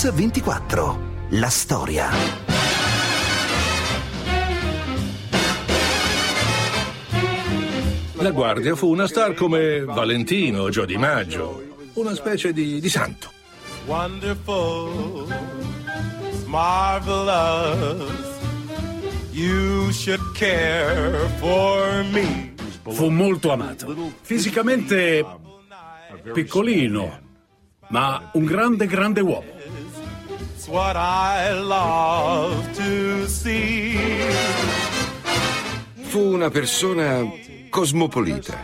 Mix24. La storia. La Guardia fu una star come Valentino, Gio Di Maggio, una specie di, di santo. wonderful, marvelous. You should care for me. Fu molto amato. Fisicamente piccolino, ma un grande, grande uomo. What I love to see. Fu una persona cosmopolita.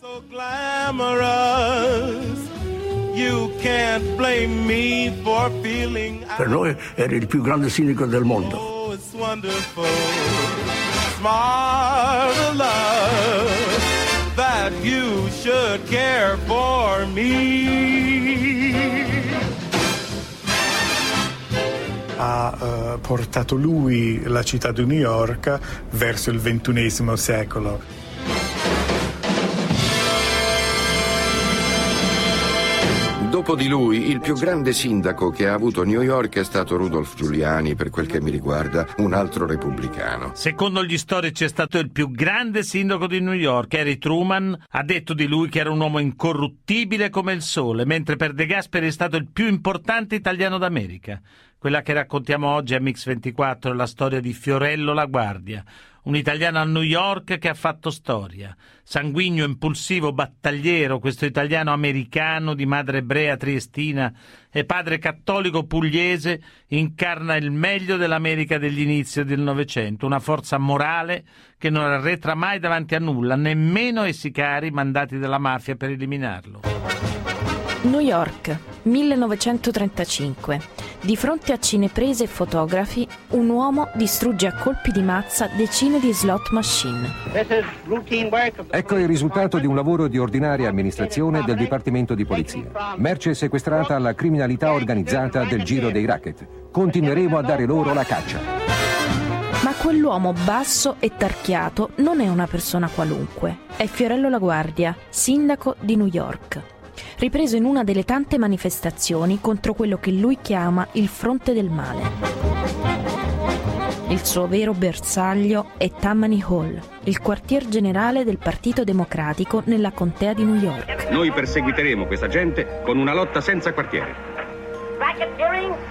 So glamorous. You can't blame me for feeling. Per noi era il più grande sindaco del mondo. Oh, it's wonderful. It's marvelous that you should care for me. Ha eh, portato lui la città di New York verso il ventunesimo secolo. Dopo di lui, il più grande sindaco che ha avuto New York è stato Rudolph Giuliani, per quel che mi riguarda, un altro repubblicano. Secondo gli storici è stato il più grande sindaco di New York. Harry Truman ha detto di lui che era un uomo incorruttibile come il sole, mentre per De Gasperi è stato il più importante italiano d'America. Quella che raccontiamo oggi a Mix24 è la storia di Fiorello La Guardia, un italiano a New York che ha fatto storia. Sanguigno, impulsivo, battagliero, questo italiano americano di madre ebrea triestina e padre cattolico pugliese incarna il meglio dell'America degli inizi del Novecento, una forza morale che non arretra mai davanti a nulla, nemmeno ai sicari mandati dalla mafia per eliminarlo. New York, 1935. Di fronte a cineprese e fotografi, un uomo distrugge a colpi di mazza decine di slot machine. Ecco il risultato di un lavoro di ordinaria amministrazione del Dipartimento di Polizia. Merce sequestrata alla criminalità organizzata del giro dei racket. Continueremo a dare loro la caccia. Ma quell'uomo basso e tarchiato non è una persona qualunque. È Fiorello La Guardia, sindaco di New York. Ripreso in una delle tante manifestazioni contro quello che lui chiama il fronte del male. Il suo vero bersaglio è Tammany Hall, il quartier generale del Partito Democratico nella contea di New York. Noi perseguiteremo questa gente con una lotta senza quartiere.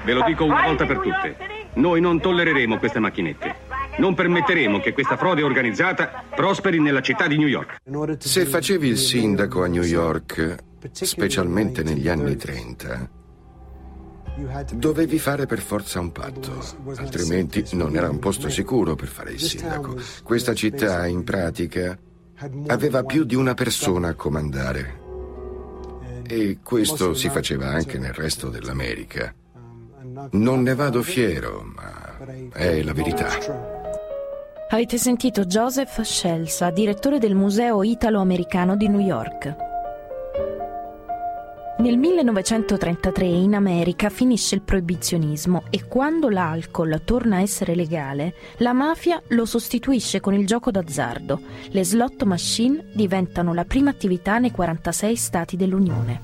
Ve lo dico una volta per tutte. Noi non tollereremo queste macchinette. Non permetteremo che questa frode organizzata prosperi nella città di New York. Se facevi il sindaco a New York, specialmente negli anni 30, dovevi fare per forza un patto, altrimenti non era un posto sicuro per fare il sindaco. Questa città, in pratica, aveva più di una persona a comandare. E questo si faceva anche nel resto dell'America. Non ne vado fiero, ma è la verità. Avete sentito Joseph Scelsa, direttore del Museo Italo-Americano di New York. Nel 1933 in America finisce il proibizionismo e quando l'alcol torna a essere legale, la mafia lo sostituisce con il gioco d'azzardo. Le slot machine diventano la prima attività nei 46 stati dell'Unione.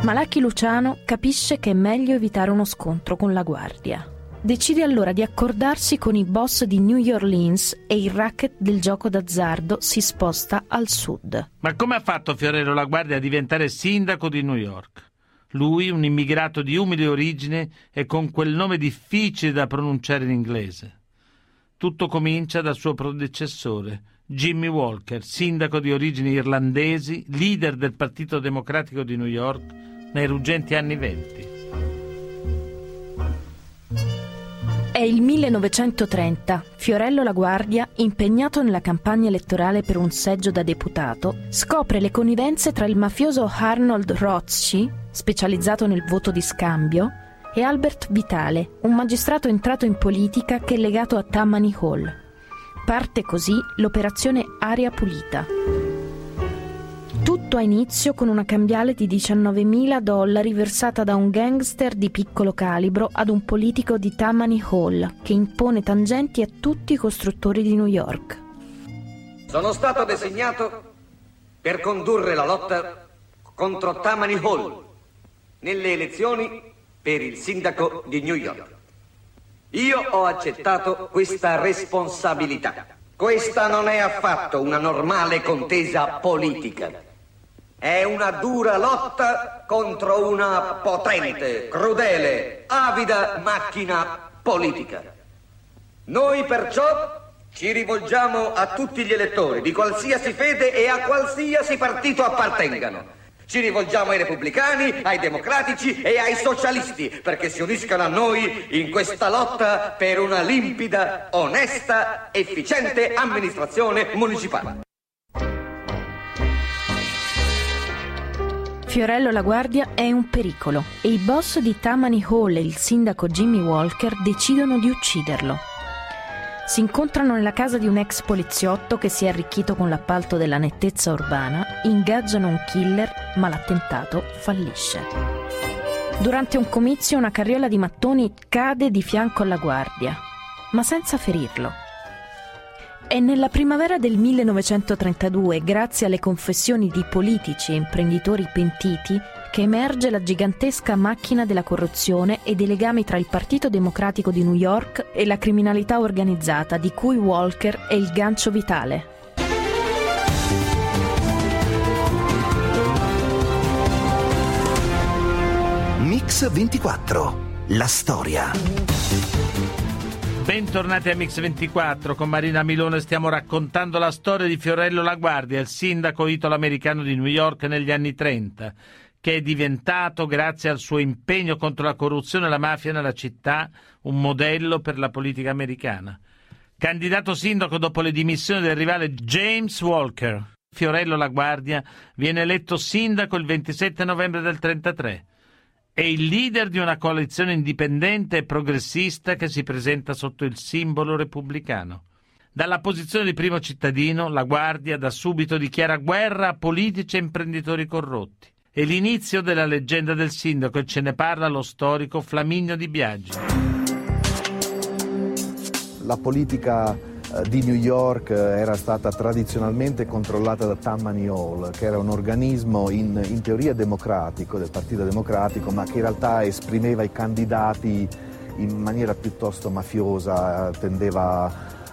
Ma Lucky Luciano capisce che è meglio evitare uno scontro con la guardia. Decide allora di accordarsi con i boss di New Orleans e il racket del gioco d'azzardo si sposta al sud. Ma come ha fatto Fiorello La Guardia a diventare sindaco di New York? Lui, un immigrato di umile origine e con quel nome difficile da pronunciare in inglese. Tutto comincia dal suo predecessore, Jimmy Walker, sindaco di origini irlandesi, leader del Partito Democratico di New York nei ruggenti anni venti. È il 1930. Fiorello La Guardia, impegnato nella campagna elettorale per un seggio da deputato, scopre le connivenze tra il mafioso Arnold Rothschild, specializzato nel voto di scambio, e Albert Vitale, un magistrato entrato in politica che è legato a Tammany Hall. Parte così l'operazione Aria Pulita. Tutto ha inizio con una cambiale di 19.000 dollari versata da un gangster di piccolo calibro ad un politico di Tammany Hall che impone tangenti a tutti i costruttori di New York. Sono stato designato per condurre la lotta contro Tammany Hall nelle elezioni per il sindaco di New York. Io ho accettato questa responsabilità. Questa non è affatto una normale contesa politica. È una dura lotta contro una potente, crudele, avida macchina politica. Noi perciò ci rivolgiamo a tutti gli elettori di qualsiasi fede e a qualsiasi partito appartengano. Ci rivolgiamo ai repubblicani, ai democratici e ai socialisti perché si uniscano a noi in questa lotta per una limpida, onesta, efficiente amministrazione municipale. Fiorello La Guardia è un pericolo e i boss di Tammany Hall e il sindaco Jimmy Walker decidono di ucciderlo si incontrano nella casa di un ex poliziotto che si è arricchito con l'appalto della nettezza urbana, ingaggiano un killer, ma l'attentato fallisce. Durante un comizio una carriola di mattoni cade di fianco alla guardia, ma senza ferirlo. È nella primavera del 1932, grazie alle confessioni di politici e imprenditori pentiti, che emerge la gigantesca macchina della corruzione e dei legami tra il Partito Democratico di New York e la criminalità organizzata di cui Walker è il gancio vitale. Mix 24. La storia. Bentornati a Mix24, con Marina Milone stiamo raccontando la storia di Fiorello La Guardia, il sindaco italo-americano di New York negli anni 30, che è diventato, grazie al suo impegno contro la corruzione e la mafia nella città, un modello per la politica americana. Candidato sindaco dopo le dimissioni del rivale James Walker, Fiorello La Guardia viene eletto sindaco il 27 novembre del 1933. È il leader di una coalizione indipendente e progressista che si presenta sotto il simbolo repubblicano. Dalla posizione di primo cittadino, la Guardia da subito dichiara guerra a politici e imprenditori corrotti. È l'inizio della leggenda del sindaco e ce ne parla lo storico Flaminio Di Biaggi. La politica di New York eh, era stata tradizionalmente controllata da Tammany Hall, che era un organismo in, in, teoria democratico, del Partito Democratico, ma che in realtà esprimeva i candidati in maniera piuttosto mafiosa, tendeva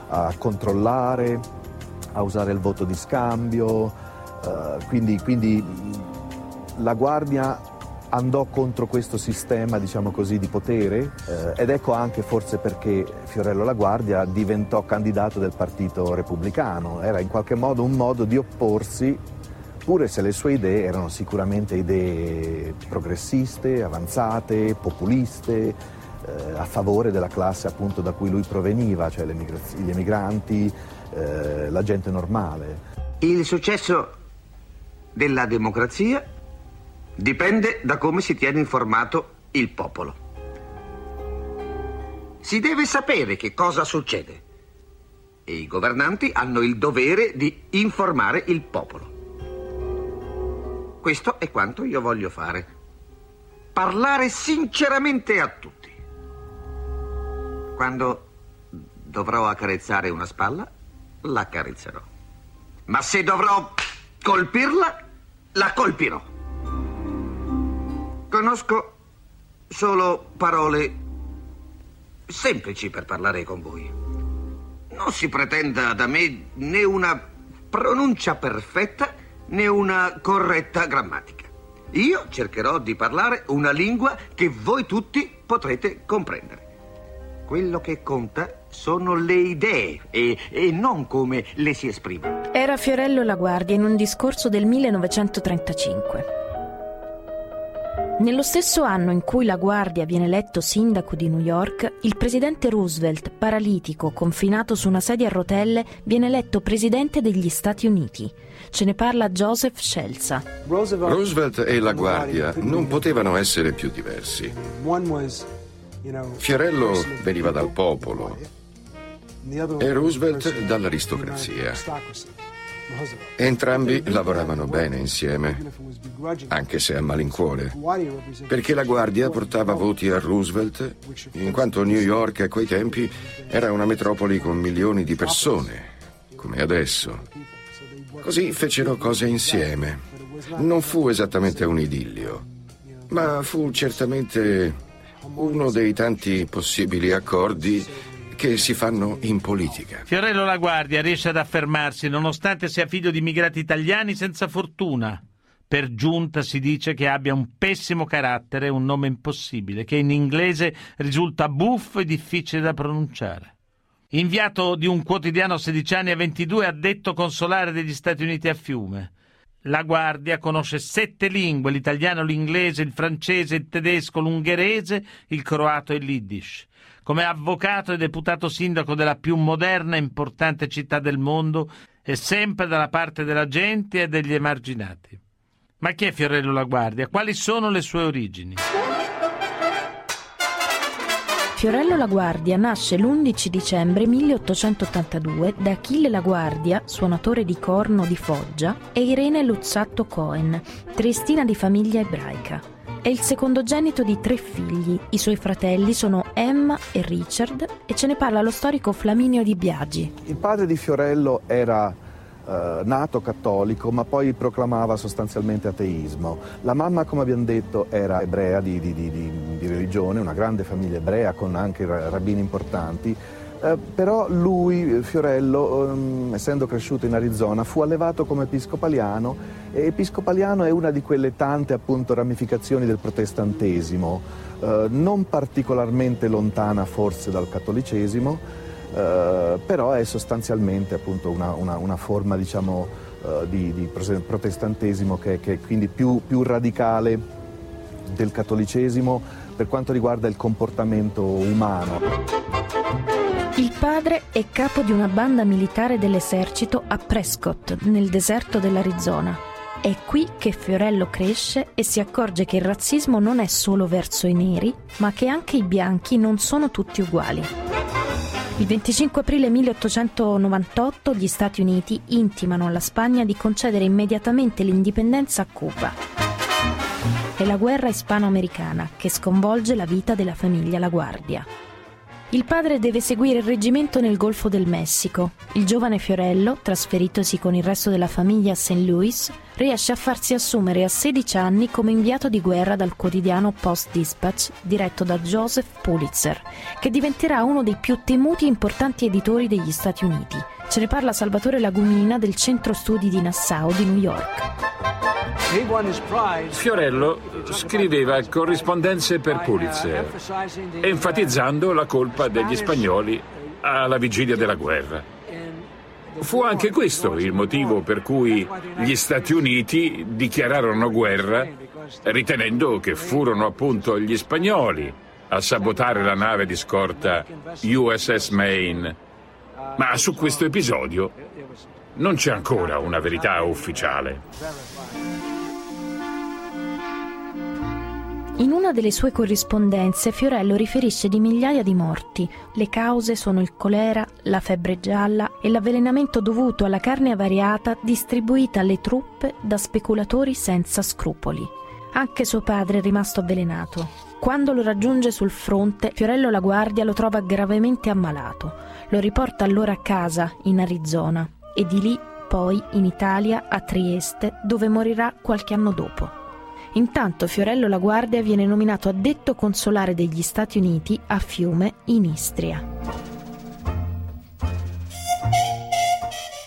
a controllare, a usare il voto di scambio, eh, quindi, quindi la Guardia andò contro questo sistema diciamo così, di potere eh, ed ecco anche forse perché Fiorello La Guardia diventò candidato del Partito Repubblicano. Era in qualche modo un modo di opporsi, pure se le sue idee erano sicuramente idee progressiste, avanzate, populiste, eh, a favore della classe appunto da cui lui proveniva, cioè gli emigranti, eh, la gente normale. Il successo della democrazia Dipende da come si tiene informato il popolo. Si deve sapere che cosa succede e i governanti hanno il dovere di informare il popolo. Questo è quanto io voglio fare. Parlare sinceramente a tutti. Quando dovrò accarezzare una spalla, l'accarezzerò. Ma se dovrò colpirla, la colpirò. Conosco solo parole semplici per parlare con voi. Non si pretenda da me né una pronuncia perfetta né una corretta grammatica. Io cercherò di parlare una lingua che voi tutti potrete comprendere. Quello che conta sono le idee e, e, non come le si esprimono. Era Fiorello La Guardia in un discorso del 1935. Nello stesso anno in cui la Guardia viene eletto sindaco di New York, il presidente Roosevelt, paralitico, confinato su una sedia a rotelle, viene eletto presidente degli Stati Uniti. Ce ne parla Joseph Scelza. Roosevelt e la Guardia non potevano essere più diversi. Fiorello veniva dal popolo e Roosevelt dall'aristocrazia. Entrambi lavoravano bene insieme, anche se a malincuore, perché la Guardia portava voti a Roosevelt, in quanto New York a quei tempi era una metropoli con milioni di persone, come adesso. Così fecero cose insieme. Non fu esattamente un idillio, ma fu certamente Uno dei tanti possibili accordi che si fanno in politica. Fiorello La Guardia riesce ad affermarsi nonostante sia figlio di immigrati italiani senza fortuna. Per giunta si dice che abbia un pessimo carattere un nome impossibile, che in inglese risulta buffo e difficile da pronunciare. Inviato di un quotidiano a 16 anni e 22, addetto consolare degli Stati Uniti a Fiume. La Guardia conosce sette lingue, l'italiano, l'inglese, il francese, il tedesco, l'ungherese, il croato e l'iddish. Come avvocato e deputato sindaco della più moderna e importante città del mondo, è sempre dalla parte della gente e degli emarginati. Ma chi è Fiorello La Guardia? Quali sono le sue origini? Fiorello La Guardia nasce l'11 dicembre 1882 da Achille La Guardia, suonatore di corno di Foggia, e Irene Luzzatto Cohen, triestina di famiglia ebraica. È il secondogenito di tre figli. I suoi fratelli sono Emma e Richard e ce ne parla lo storico Flaminio di Biagi. Il padre di Fiorello era eh, nato cattolico ma poi proclamava sostanzialmente ateismo. La mamma, come abbiamo detto, era ebrea di, di, di, di religione, una grande famiglia ebrea con anche rabbini importanti. Eh, però lui, Fiorello, ehm, essendo cresciuto in Arizona, fu allevato come episcopaliano e episcopaliano è una di quelle tante appunto ramificazioni del protestantesimo, eh, non particolarmente lontana forse dal cattolicesimo, eh, però è sostanzialmente appunto una, una, una forma diciamo, uh, di, di, protestantesimo che, che è quindi più, più radicale del cattolicesimo per quanto riguarda il comportamento umano. Il padre è capo di una banda militare dell'esercito a Prescott, nel deserto dell'Arizona. È qui che Fiorello cresce e si accorge che il razzismo non è solo verso i neri, ma che anche i bianchi non sono tutti uguali. Il 25 aprile 1898 gli Stati Uniti intimano alla Spagna di concedere immediatamente l'indipendenza a Cuba. È la guerra ispano-americana che sconvolge la vita della famiglia La Guardia. Il padre deve seguire il reggimento nel Golfo del Messico. Il giovane Fiorello, trasferitosi con il resto della famiglia a St. Louis, riesce a farsi assumere a 16 anni come inviato di guerra dal quotidiano Post-Dispatch diretto da Joseph Pulitzer, che diventerà uno dei più temuti e importanti editori degli Stati Uniti. Ce ne parla Salvatore Lagumina del Centro Studi di Nassau di New York. Fiorello scriveva corrispondenze per Pulitzer, enfatizzando la colpa degli spagnoli alla vigilia della guerra. Fu anche questo il motivo per cui gli Stati Uniti dichiararono guerra, ritenendo che furono appunto gli spagnoli a sabotare la nave di scorta USS Maine. Ma su questo episodio non c'è ancora una verità ufficiale. In una delle sue corrispondenze Fiorello riferisce di migliaia di morti. Le cause sono il colera, la febbre gialla e l'avvelenamento dovuto alla carne avariata distribuita alle truppe da speculatori senza scrupoli. Anche suo padre è rimasto avvelenato. Quando lo raggiunge sul fronte, Fiorello La Guardia lo trova gravemente ammalato. Lo riporta allora a casa, in Arizona, e di lì poi in Italia, a Trieste, dove morirà qualche anno dopo. Intanto Fiorello La Guardia viene nominato addetto consolare degli Stati Uniti a Fiume, in Istria.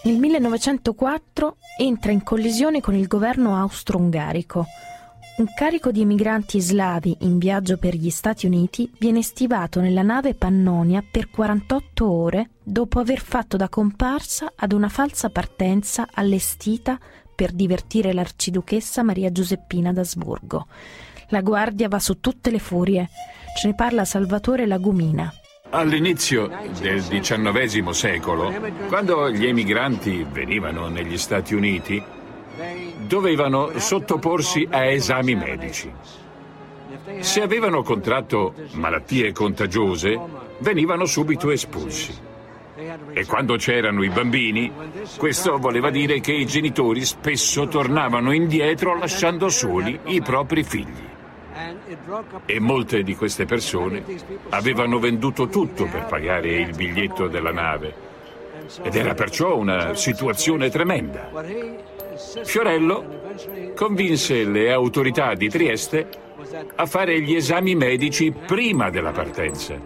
Nel 1904 entra in collisione con il governo austro-ungarico. Un carico di emigranti slavi in viaggio per gli Stati Uniti viene stivato nella nave Pannonia per 48 ore dopo aver fatto da comparsa ad una falsa partenza allestita per divertire l'arciduchessa Maria Giuseppina d'Asburgo. La guardia va su tutte le furie. Ce ne parla Salvatore Lagumina. All'inizio del XIX secolo, quando gli emigranti venivano negli Stati Uniti, dovevano sottoporsi a esami medici. Se avevano contratto malattie contagiose, venivano subito espulsi. E quando c'erano i bambini, questo voleva dire che i genitori spesso tornavano indietro lasciando soli i propri figli. E molte di queste persone avevano venduto tutto per pagare il biglietto della nave. Ed era perciò una situazione tremenda. Fiorello convinse le autorità di Trieste a fare gli esami medici prima della partenza,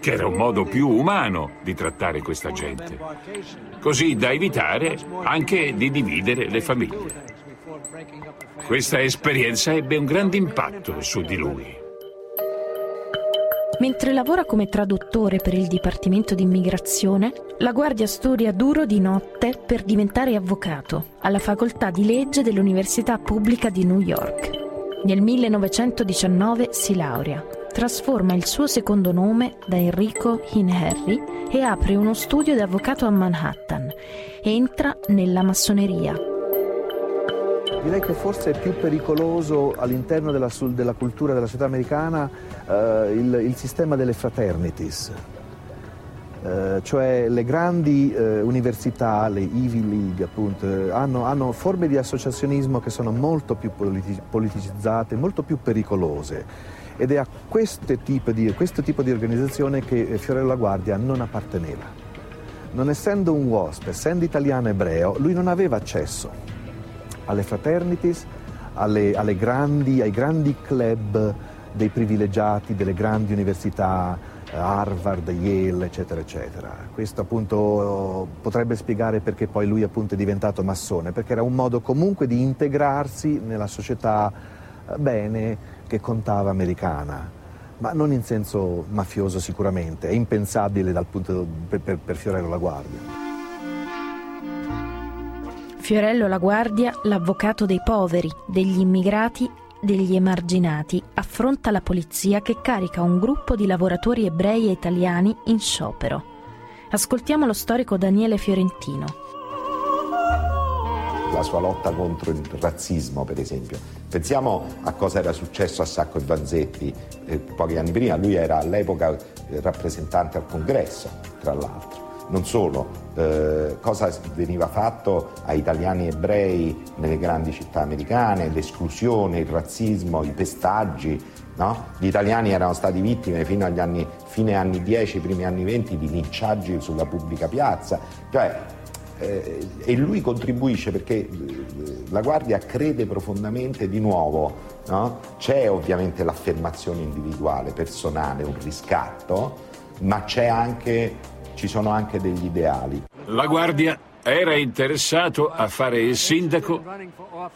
che era un modo più umano di trattare questa gente, così da evitare anche di dividere le famiglie. Questa esperienza ebbe un grande impatto su di lui. Mentre lavora come traduttore per il Dipartimento di Immigrazione, la guardia studia duro di notte per diventare avvocato alla facoltà di legge dell'Università Pubblica di New York. Nel 1919 si laurea, trasforma il suo secondo nome da Enrico in Harry e apre uno studio di avvocato a Manhattan. Entra nella massoneria, Direi che forse è più pericoloso all'interno della, della cultura della società americana eh, il, il, sistema delle fraternities, eh, cioè le grandi eh, università, le Ivy League appunto, hanno, hanno, forme di associazionismo che sono molto più politi- politicizzate, molto più pericolose ed è a questo tipo di, questo tipo di organizzazione che Fiorello La Guardia non apparteneva. Non essendo un WASP, essendo italiano ebreo, lui non aveva accesso alle fraternities, alle, alle grandi, ai grandi club dei privilegiati delle grandi università, eh, Harvard, Yale, eccetera, eccetera. Questo appunto potrebbe spiegare perché poi lui appunto è diventato massone, perché era un modo comunque di integrarsi nella società eh, bene che contava americana, ma non in senso mafioso sicuramente, è impensabile dal punto, per, per, per Fiorello La Guardia. Fiorello La Guardia, l'avvocato dei poveri, degli immigrati, degli emarginati, affronta la polizia che carica un gruppo di lavoratori ebrei e italiani in sciopero. Ascoltiamo lo storico Daniele Fiorentino. La sua lotta contro il razzismo, per esempio. Pensiamo a cosa era successo a Sacco e Vanzetti eh, pochi anni prima. Lui era all'epoca eh, rappresentante al congresso, tra l'altro non solo, eh, cosa veniva fatto a italiani ebrei nelle grandi città americane, l'esclusione, il razzismo, i pestaggi. No? Gli italiani erano stati vittime fino agli anni, fine anni 10, primi anni 20 di linciaggi sulla pubblica piazza. Cioè, eh, e lui contribuisce perché eh, la Guardia crede profondamente di nuovo, no? c'è ovviamente l'affermazione individuale, personale, un riscatto, ma anche ci sono anche degli ideali. La Guardia era interessato a fare il sindaco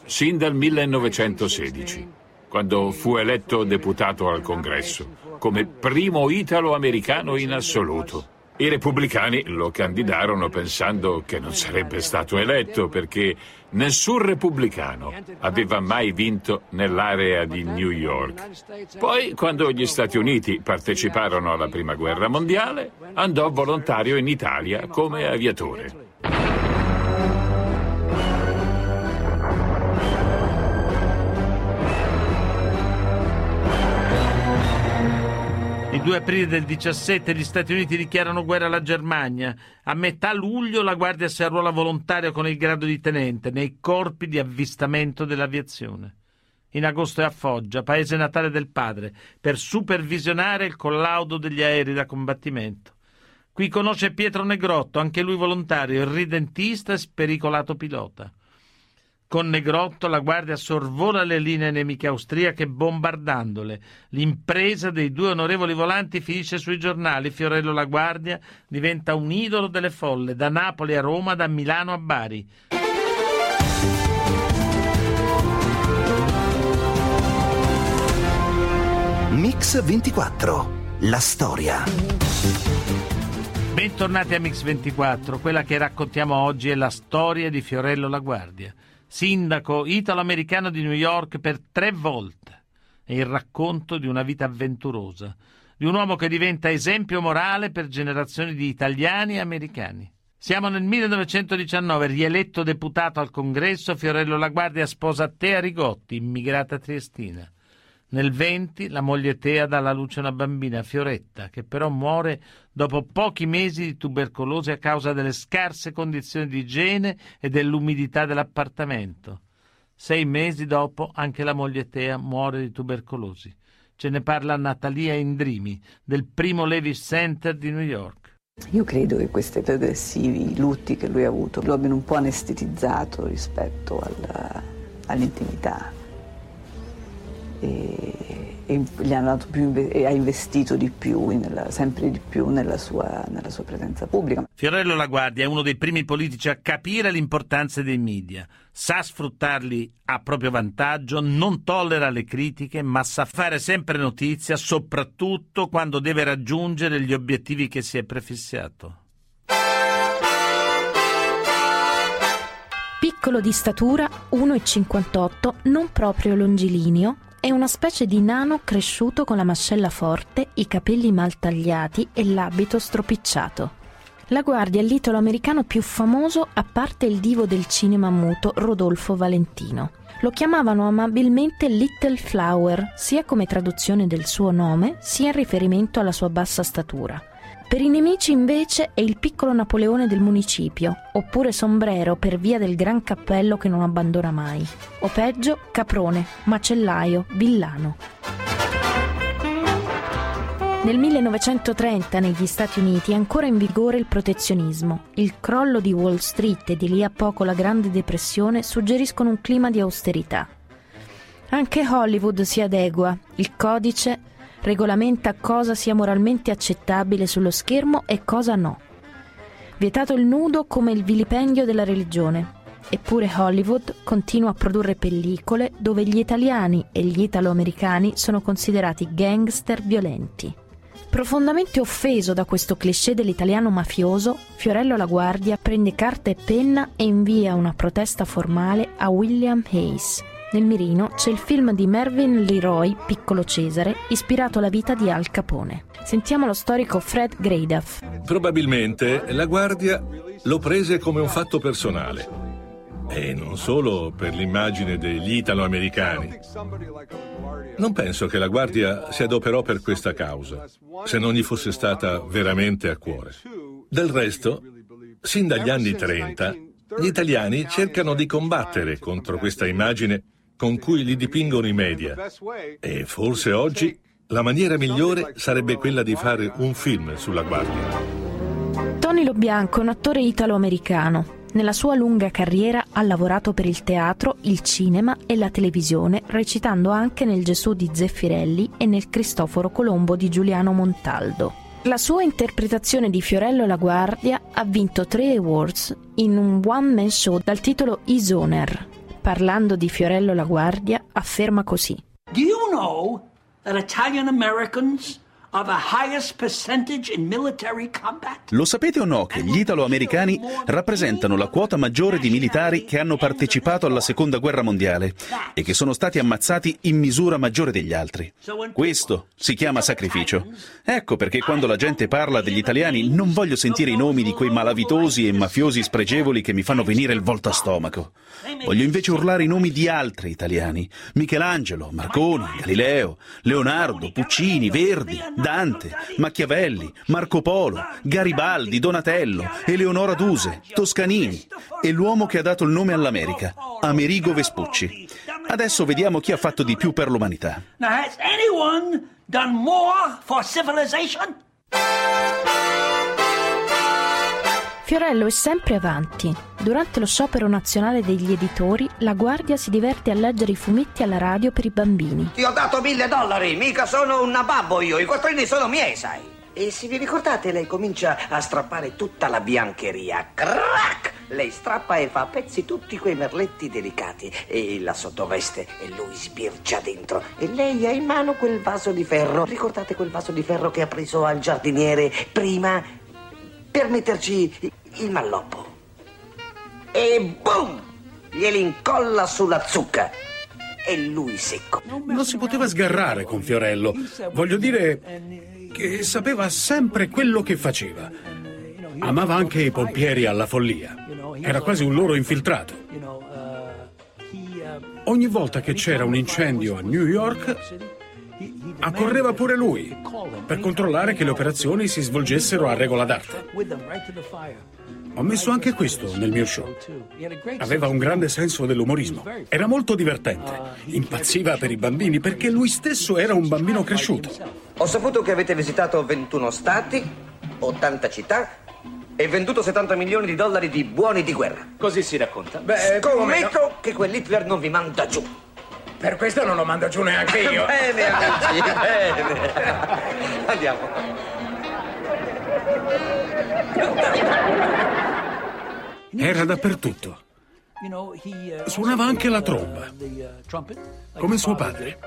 sin dal 1916, quando fu eletto deputato al Congresso, come primo italo-americano in assoluto. I repubblicani lo candidarono pensando che non sarebbe stato eletto perché nessun repubblicano aveva mai vinto nell'area di New York. Poi, quando gli Stati Uniti parteciparono alla Prima Guerra Mondiale, andò volontario in Italia come aviatore. Il 2 aprile del 17 gli Stati Uniti dichiarano guerra alla Germania. A metà luglio la Guardia si arruola volontaria con il grado di tenente nei corpi di avvistamento dell'aviazione. In agosto è a Foggia, paese natale del padre, per supervisionare il collaudo degli aerei da combattimento. Qui conosce Pietro Negrotto, anche lui volontario, irridentista e spericolato pilota. Con Negrotto la guardia sorvola le linee nemiche austriache bombardandole. L'impresa dei due onorevoli volanti finisce sui giornali. Fiorello La Guardia diventa un idolo delle folle, da Napoli a Roma, da Milano a Bari. Mix 24. La storia. Bentornati a Mix 24. Quella che raccontiamo oggi è la storia di Fiorello La Guardia sindaco italo-americano di New York per tre volte. È il racconto di una vita avventurosa, di un uomo che diventa esempio morale per generazioni di italiani e americani. Siamo nel 1919, rieletto deputato al congresso, Fiorello La Guardia sposa Tea Rigotti, immigrata triestina. Nel 20 la moglie Tea dà alla luce una bambina, Fioretta, che però muore dopo pochi mesi di tubercolosi a causa delle scarse condizioni di igiene e dell'umidità dell'appartamento. Sei mesi dopo anche la moglie Tea muore di tubercolosi. Ce ne parla Natalia Indrimi del primo Levis Center di New York. Io credo che questi progressivi lutti che lui ha avuto lo abbiano un po' anestetizzato rispetto al, all'intimità. E e gli hanno dato più, e ha investito di più, nella, sempre di più nella sua, nella sua presenza pubblica. Fiorello Laguardia è uno dei primi politici a capire l'importanza dei media, sa sfruttarli a proprio vantaggio, non tollera le critiche, ma sa fare sempre notizia, soprattutto quando deve raggiungere gli obiettivi che si è prefissato. Piccolo di statura, 1,58, non proprio longilineo, è una specie di nano cresciuto con la mascella forte, i capelli mal tagliati e l'abito stropicciato. La guardia è l'italo americano più famoso a parte il divo del cinema muto Rodolfo Valentino. Lo chiamavano amabilmente Little Flower, sia come traduzione del suo nome, sia in riferimento alla sua bassa statura. Per i nemici invece è il piccolo Napoleone del municipio, oppure sombrero per via del gran cappello che non abbandona mai, o peggio caprone, macellaio, villano. Nel 1930 negli Stati Uniti è ancora in vigore il protezionismo. Il crollo di Wall Street e di lì a poco la Grande Depressione suggeriscono un clima di austerità. Anche Hollywood si adegua. Il codice regolamenta cosa sia moralmente accettabile sullo schermo e cosa no. Vietato il nudo come il vilipendio della religione. Eppure Hollywood continua a produrre pellicole dove gli italiani e gli italo-americani sono considerati gangster violenti. Profondamente offeso da questo cliché dell'italiano mafioso, Fiorello La Guardia prende carta e penna e invia una protesta formale a William Hayes, nel mirino c'è il film di Mervyn Leroy, Piccolo Cesare, ispirato alla vita di Al Capone. Sentiamo lo storico Fred Graduff. Probabilmente la guardia lo prese come un fatto personale. E non solo per l'immagine degli italo-americani. Non penso che la Guardia si adoperò per questa causa, se non gli fosse stata veramente a cuore. Del resto, sin dagli anni 30, gli italiani cercano di combattere contro questa immagine con cui li dipingono i media. E forse oggi la maniera migliore sarebbe quella di fare un film sulla Guardia. Tony Lo Bianco è un attore italo-americano. Nella sua lunga carriera ha lavorato per il teatro, il cinema e la televisione, recitando anche nel Gesù di Zeffirelli e nel Cristoforo Colombo di Giuliano Montaldo. La sua interpretazione di Fiorello La Guardia ha vinto tre awards in un one-man show dal titolo Isoner, parlando di Fiorello La Guardia, afferma così. Do you know that Italian Americans lo sapete o no che gli italo-americani rappresentano la quota maggiore di militari che hanno partecipato alla seconda guerra mondiale e che sono stati ammazzati in misura maggiore degli altri? Questo si chiama sacrificio. Ecco perché quando la gente parla degli italiani non voglio sentire i nomi di quei malavitosi e mafiosi spregevoli che mi fanno venire il volto a stomaco. Voglio invece urlare i nomi di altri italiani. Michelangelo, Marconi, Galileo, Leonardo, Puccini, Verdi, Dante, Machiavelli, Marco Polo, Garibaldi, Donatello, Eleonora Duse, Toscanini e l'uomo che ha dato il nome all'America, Amerigo Vespucci. Adesso vediamo chi ha fatto di più per l'umanità. Now, has anyone done more for civilization? Fiorello è sempre avanti. Durante lo sciopero nazionale degli editori, la Guardia si diverte a leggere i fumetti alla radio per i bambini. Ti ho dato mille dollari, mica sono un nababbo io, i quattrini sono miei, sai. E se vi ricordate, lei comincia a strappare tutta la biancheria. Crack! Lei strappa e fa a pezzi tutti quei merletti delicati. E la sottoveste e lui sbircia dentro. E lei ha in mano quel vaso di ferro. Ricordate quel vaso di ferro che ha preso al giardiniere prima per metterci il malloppo. E boom! Glieli incolla sulla zucca. E lui secco. Non si poteva sgarrare con Fiorello. Voglio dire che sapeva sempre quello che faceva. Amava anche i pompieri alla follia. Era quasi un loro infiltrato. Ogni volta che c'era un incendio a New York, accorreva pure lui per controllare che le operazioni si svolgessero a regola d'arte. Ho messo anche questo nel mio show. Aveva un grande senso dell'umorismo. Era molto divertente. Impazziva per i bambini perché lui stesso era un bambino cresciuto. Ho saputo che avete visitato 21 stati 80 città e venduto 70 milioni di dollari di buoni di guerra. Così si racconta. Beh, Scommetto che quell'Hitler non vi manda giù. Per questo non lo mando giù neanche io. bene, amici, bene. Andiamo. Era dappertutto. Suonava anche la tromba, come suo padre.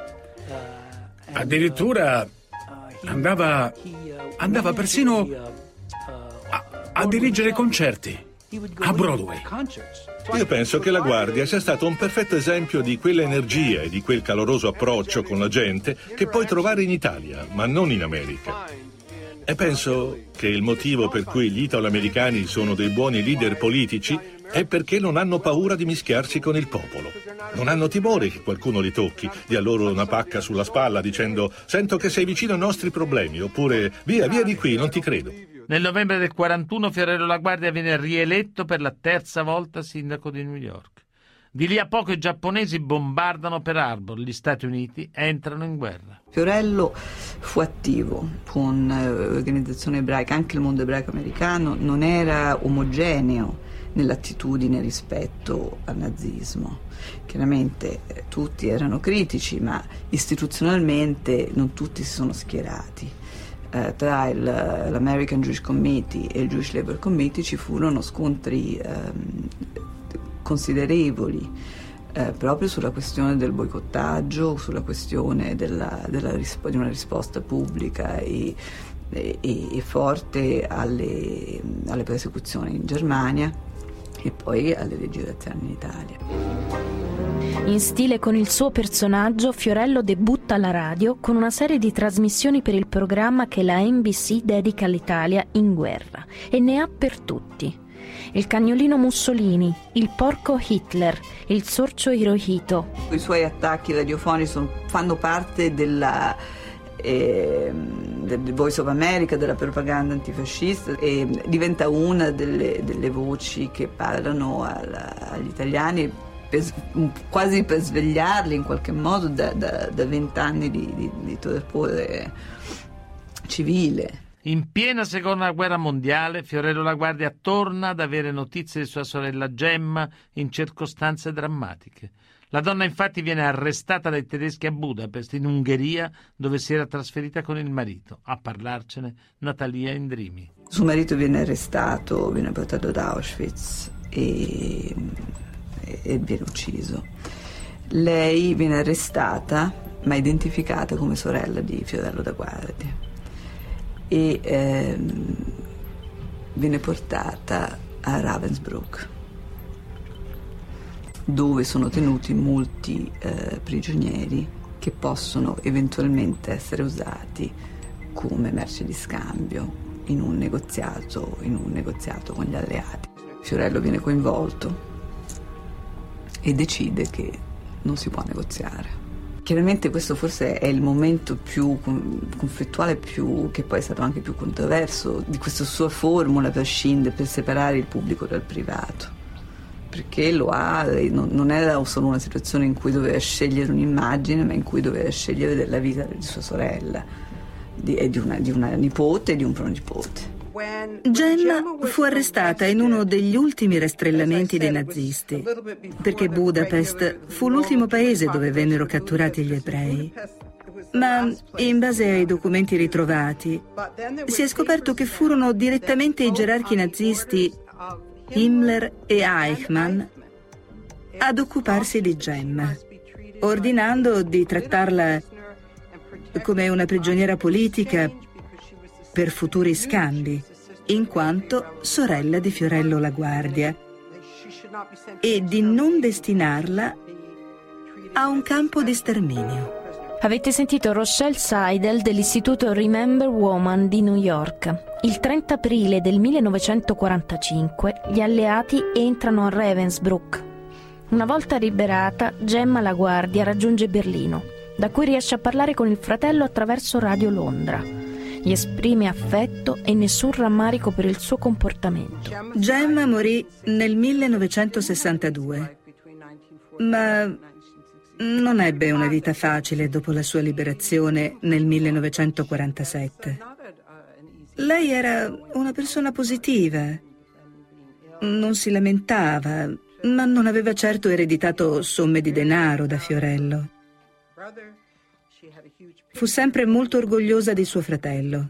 Addirittura andava, andava persino a, a dirigere concerti a Broadway. Io penso che la Guardia sia stato un perfetto esempio di quell'energia e di quel caloroso approccio con la gente che puoi trovare in Italia, ma non in America. E penso che il motivo per cui gli italo-americani sono dei buoni leader politici è perché non hanno paura di mischiarsi con il popolo. Non hanno timore che qualcuno li tocchi, dia loro una pacca sulla spalla dicendo sento che sei vicino ai nostri problemi oppure via, via di qui, non ti credo. Nel novembre del 41 Fiorello La Guardia viene rieletto per la terza volta sindaco di New York. Di lì a poco i giapponesi bombardano Pearl Harbor, gli Stati Uniti entrano in guerra. Fiorello fu attivo con eh, organizzazioni ebraiche, anche il mondo ebraico americano non era omogeneo nell'attitudine rispetto al nazismo. Chiaramente eh, tutti erano critici, ma istituzionalmente non tutti si sono schierati. Eh, tra il, l'American Jewish Committee e il Jewish Labor Committee ci furono scontri ehm, considerevoli eh, proprio sulla questione del boicottaggio, sulla questione della, della rispo- di una risposta pubblica e, e, e forte alle, alle persecuzioni in Germania e poi alle leggi razziali in Italia. In stile con il suo personaggio, Fiorello debutta alla radio con una serie di trasmissioni per il programma che la NBC dedica all'Italia in guerra e ne ha per tutti. Il cagnolino Mussolini, il porco Hitler, il sorcio Hirohito. I suoi attacchi radiofonici sono, fanno parte della, eh, del Voice of America, della propaganda antifascista e diventa una delle, delle voci che parlano alla, agli italiani per, quasi per svegliarli in qualche modo da vent'anni di, di, di torpore civile. In piena seconda guerra mondiale, Fiorello La Guardia torna ad avere notizie di sua sorella Gemma in circostanze drammatiche. La donna infatti viene arrestata dai tedeschi a Budapest, in Ungheria, dove si era trasferita con il marito. A parlarcene Natalia Indrimi. Suo marito viene arrestato, viene portato ad Auschwitz e, e viene ucciso. Lei viene arrestata, ma identificata come sorella di Fiorello da Guardia e ehm, viene portata a Ravensbrück dove sono tenuti molti eh, prigionieri che possono eventualmente essere usati come merce di scambio in un negoziato, in un negoziato con gli alleati. Fiorello viene coinvolto e decide che non si può negoziare. Chiaramente questo forse è il momento più conflittuale, più, che poi è stato anche più controverso, di questa sua formula per scindere, per separare il pubblico dal privato perché lo ha, non era solo una situazione in cui doveva scegliere un'immagine, ma in cui doveva scegliere della vita di sua sorella, di, di, una, di una nipote e di un pronipote. Gemma fu arrestata in uno degli ultimi rastrellamenti dei nazisti, perché Budapest fu l'ultimo paese dove vennero catturati gli ebrei. Ma in base ai documenti ritrovati, si è scoperto che furono direttamente i gerarchi nazisti Himmler e Eichmann ad occuparsi di Gemma, ordinando di trattarla come una prigioniera politica per futuri scambi, in quanto sorella di Fiorello La Guardia, e di non destinarla a un campo di sterminio. Avete sentito Rochelle Seidel dell'Istituto Remember Woman di New York. Il 30 aprile del 1945 gli alleati entrano a Ravensbrück. Una volta liberata, Gemma La Guardia raggiunge Berlino, da cui riesce a parlare con il fratello attraverso Radio Londra. Gli esprime affetto e nessun rammarico per il suo comportamento. Gemma morì nel 1962, ma non ebbe una vita facile dopo la sua liberazione nel 1947. Lei era una persona positiva. Non si lamentava, ma non aveva certo ereditato somme di denaro da Fiorello. Fu sempre molto orgogliosa di suo fratello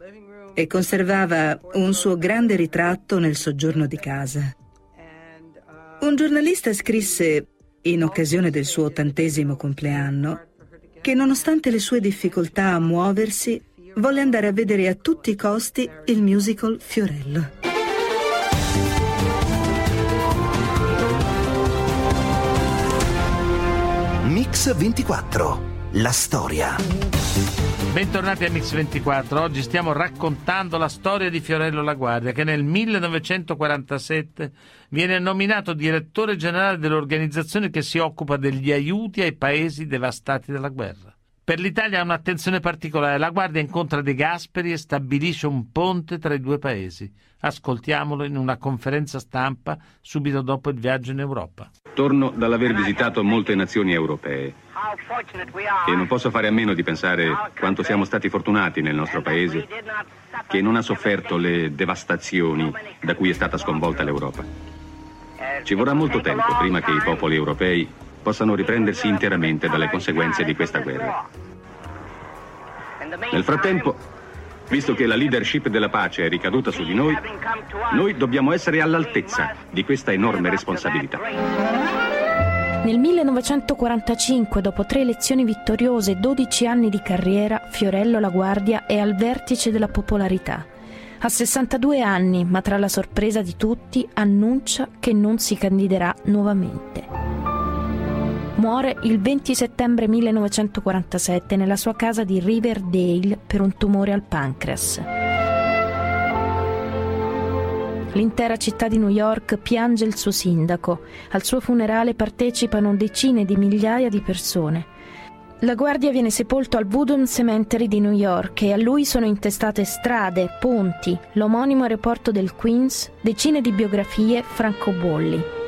e conservava un suo grande ritratto nel soggiorno di casa. Un giornalista scrisse, in occasione del suo ottantesimo compleanno, che nonostante le sue difficoltà a muoversi, volle andare a vedere a tutti i costi il musical Fiorello. Mix 24. La storia. Bentornati a Mix24. Oggi stiamo raccontando la storia di Fiorello La Guardia, che nel 1947 viene nominato direttore generale dell'organizzazione che si occupa degli aiuti ai paesi devastati dalla guerra. Per l'Italia ha un'attenzione particolare. La Guardia incontra De Gasperi e stabilisce un ponte tra i due paesi. Ascoltiamolo in una conferenza stampa subito dopo il viaggio in Europa. Torno dall'aver visitato molte nazioni europee e non posso fare a meno di pensare quanto siamo stati fortunati nel nostro paese che non ha sofferto le devastazioni da cui è stata sconvolta l'Europa. Ci vorrà molto tempo prima che i popoli europei possano riprendersi interamente dalle conseguenze di questa guerra. Nel frattempo, visto che la leadership della pace è ricaduta su di noi, noi dobbiamo essere all'altezza di questa enorme responsabilità. Nel 1945, dopo tre elezioni vittoriose e 12 anni di carriera, Fiorello La Guardia è al vertice della popolarità. A 62 anni, ma tra la sorpresa di tutti, annuncia che non si candiderà nuovamente. Muore il 20 settembre 1947 nella sua casa di Riverdale per un tumore al pancreas. L'intera città di New York piange il suo sindaco. Al suo funerale partecipano decine di migliaia di persone. La guardia viene sepolto al Woodland Cemetery di New York e a lui sono intestate strade, ponti, l'omonimo aeroporto del Queens, decine di biografie francobolli.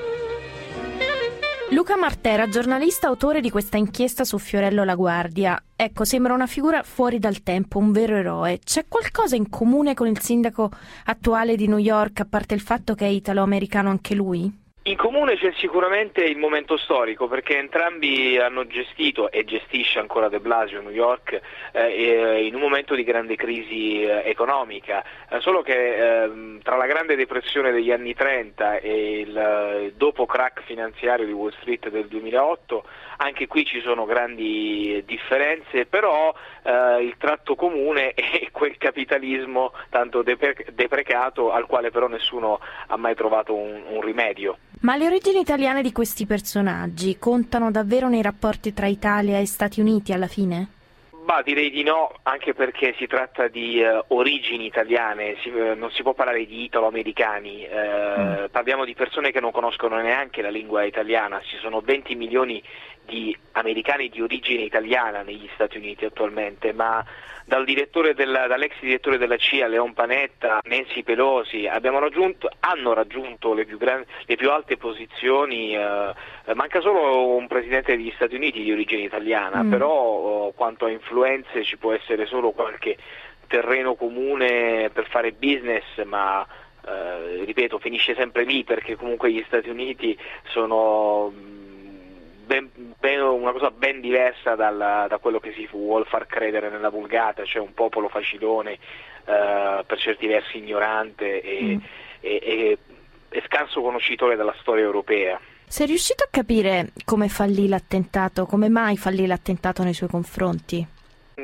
Luca Martera, giornalista autore di questa inchiesta su Fiorello La Guardia. Ecco, sembra una figura fuori dal tempo, un vero eroe. C'è qualcosa in comune con il sindaco attuale di New York, a parte il fatto che è italo-americano anche lui? In comune c'è sicuramente il momento storico perché entrambi hanno gestito e gestisce ancora De Blasio New York eh, in un momento di grande crisi eh, economica, eh, solo che ehm, tra la grande depressione degli anni 30 e il, il dopo crack finanziario di Wall Street del 2008 anche qui ci sono grandi differenze, però eh, il tratto comune è quel capitalismo tanto depre- deprecato al quale però nessuno ha mai trovato un, un rimedio. Ma le origini italiane di questi personaggi contano davvero nei rapporti tra Italia e Stati Uniti alla fine? Bah, direi di no, anche perché si tratta di uh, origini italiane, si, uh, non si può parlare di italo-americani, uh, mm. parliamo di persone che non conoscono neanche la lingua italiana, ci sono 20 milioni di americani di origine italiana negli Stati Uniti attualmente, ma dal direttore della, dall'ex direttore della CIA Leon Panetta, Nancy Pelosi, raggiunto, hanno raggiunto le più, gran, le più alte posizioni, eh, manca solo un presidente degli Stati Uniti di origine italiana, mm. però oh, quanto a influenze ci può essere solo qualche terreno comune per fare business, ma eh, ripeto, finisce sempre lì perché comunque gli Stati Uniti sono ben, ben, una cosa ben diversa dalla, da quello che si vuole far credere nella vulgata, cioè un popolo facilone, eh, per certi versi ignorante e, mm. e, e, e scarso conoscitore della storia europea. Sei riuscito a capire come fallì l'attentato, come mai fallì l'attentato nei suoi confronti?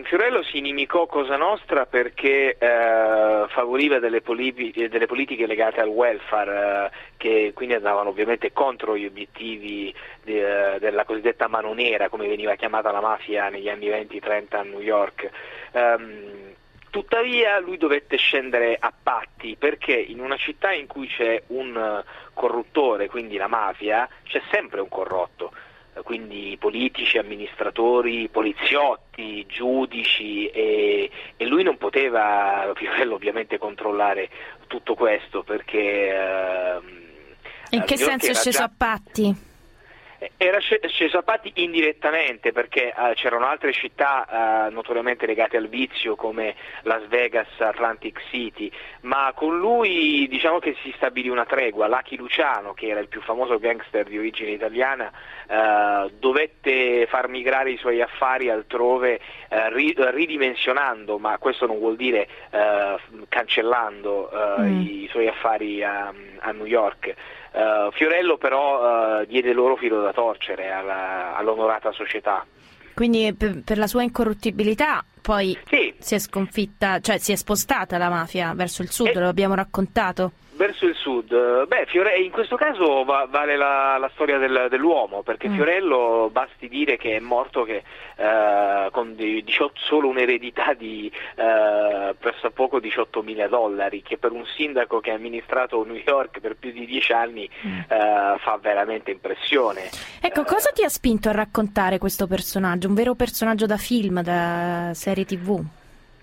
Fiorello si inimicò Cosa Nostra perché eh, favoriva delle, poli- delle, politiche legate al welfare eh, che quindi andavano ovviamente contro gli obiettivi de- della cosiddetta mano nera come veniva chiamata la mafia negli anni 20-30 a New York. Um, Tuttavia lui dovette scendere a patti perché in una città in cui c'è un corruttore, quindi la mafia, c'è sempre un corrotto quindi politici, amministratori, poliziotti, giudici e, e lui non poteva, Piorello ovviamente, controllare tutto questo perché... Eh, in che senso è sceso già... a patti? Era Cesapati indirettamente perché uh, c'erano altre città uh, notoriamente legate al vizio come Las Vegas, Atlantic City, ma con lui diciamo che si stabilì una tregua. Lucky Luciano, che era il più famoso gangster di origine italiana, uh, dovette far migrare i suoi affari altrove ri- ridimensionando, ma questo non vuol dire cancellando mm. i suoi affari a, a New York. Uh, Fiorello però uh, diede loro filo da torcere alla, all'onorata società. Quindi per, per, la sua incorruttibilità poi sì. si è sconfitta, cioè si è spostata la mafia verso il sud, eh. lo abbiamo raccontato verso il sud. Beh, Fiore... in questo caso va- vale la, la storia del, dell'uomo, perché mm. Fiorello basti dire che è morto che, eh, con 18, solo un'eredità di eh, pressappoco 18 mila dollari, che per un sindaco che ha amministrato New York per più di dieci anni mm. eh, fa veramente impressione. Ecco, cosa ti ha spinto a raccontare questo personaggio? Un vero personaggio da film, da serie tv?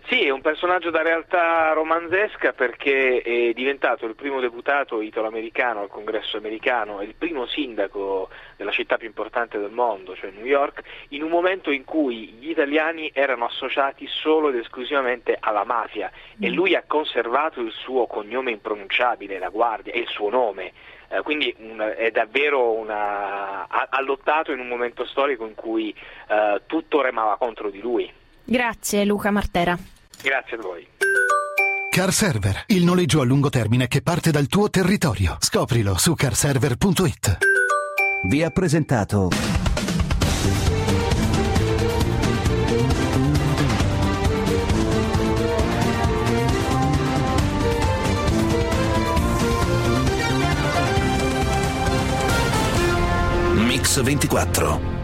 Sì, è un personaggio da realtà romanzesca perché è diventato il primo deputato italo-americano al congresso americano e il primo sindaco della città più importante del mondo, cioè New York, in un momento in cui gli italiani erano associati solo ed esclusivamente alla mafia e mm. lui ha conservato il suo cognome impronunciabile, la guardia, e il suo nome. Eh, quindi un, è davvero una, ha, ha, lottato in un momento storico in cui eh, tutto remava contro di lui. Grazie Luca Martera. Grazie a voi. Car Server, il noleggio a lungo termine che parte dal tuo territorio. Scoprilo su carserver.it. Vi ha presentato Mix 24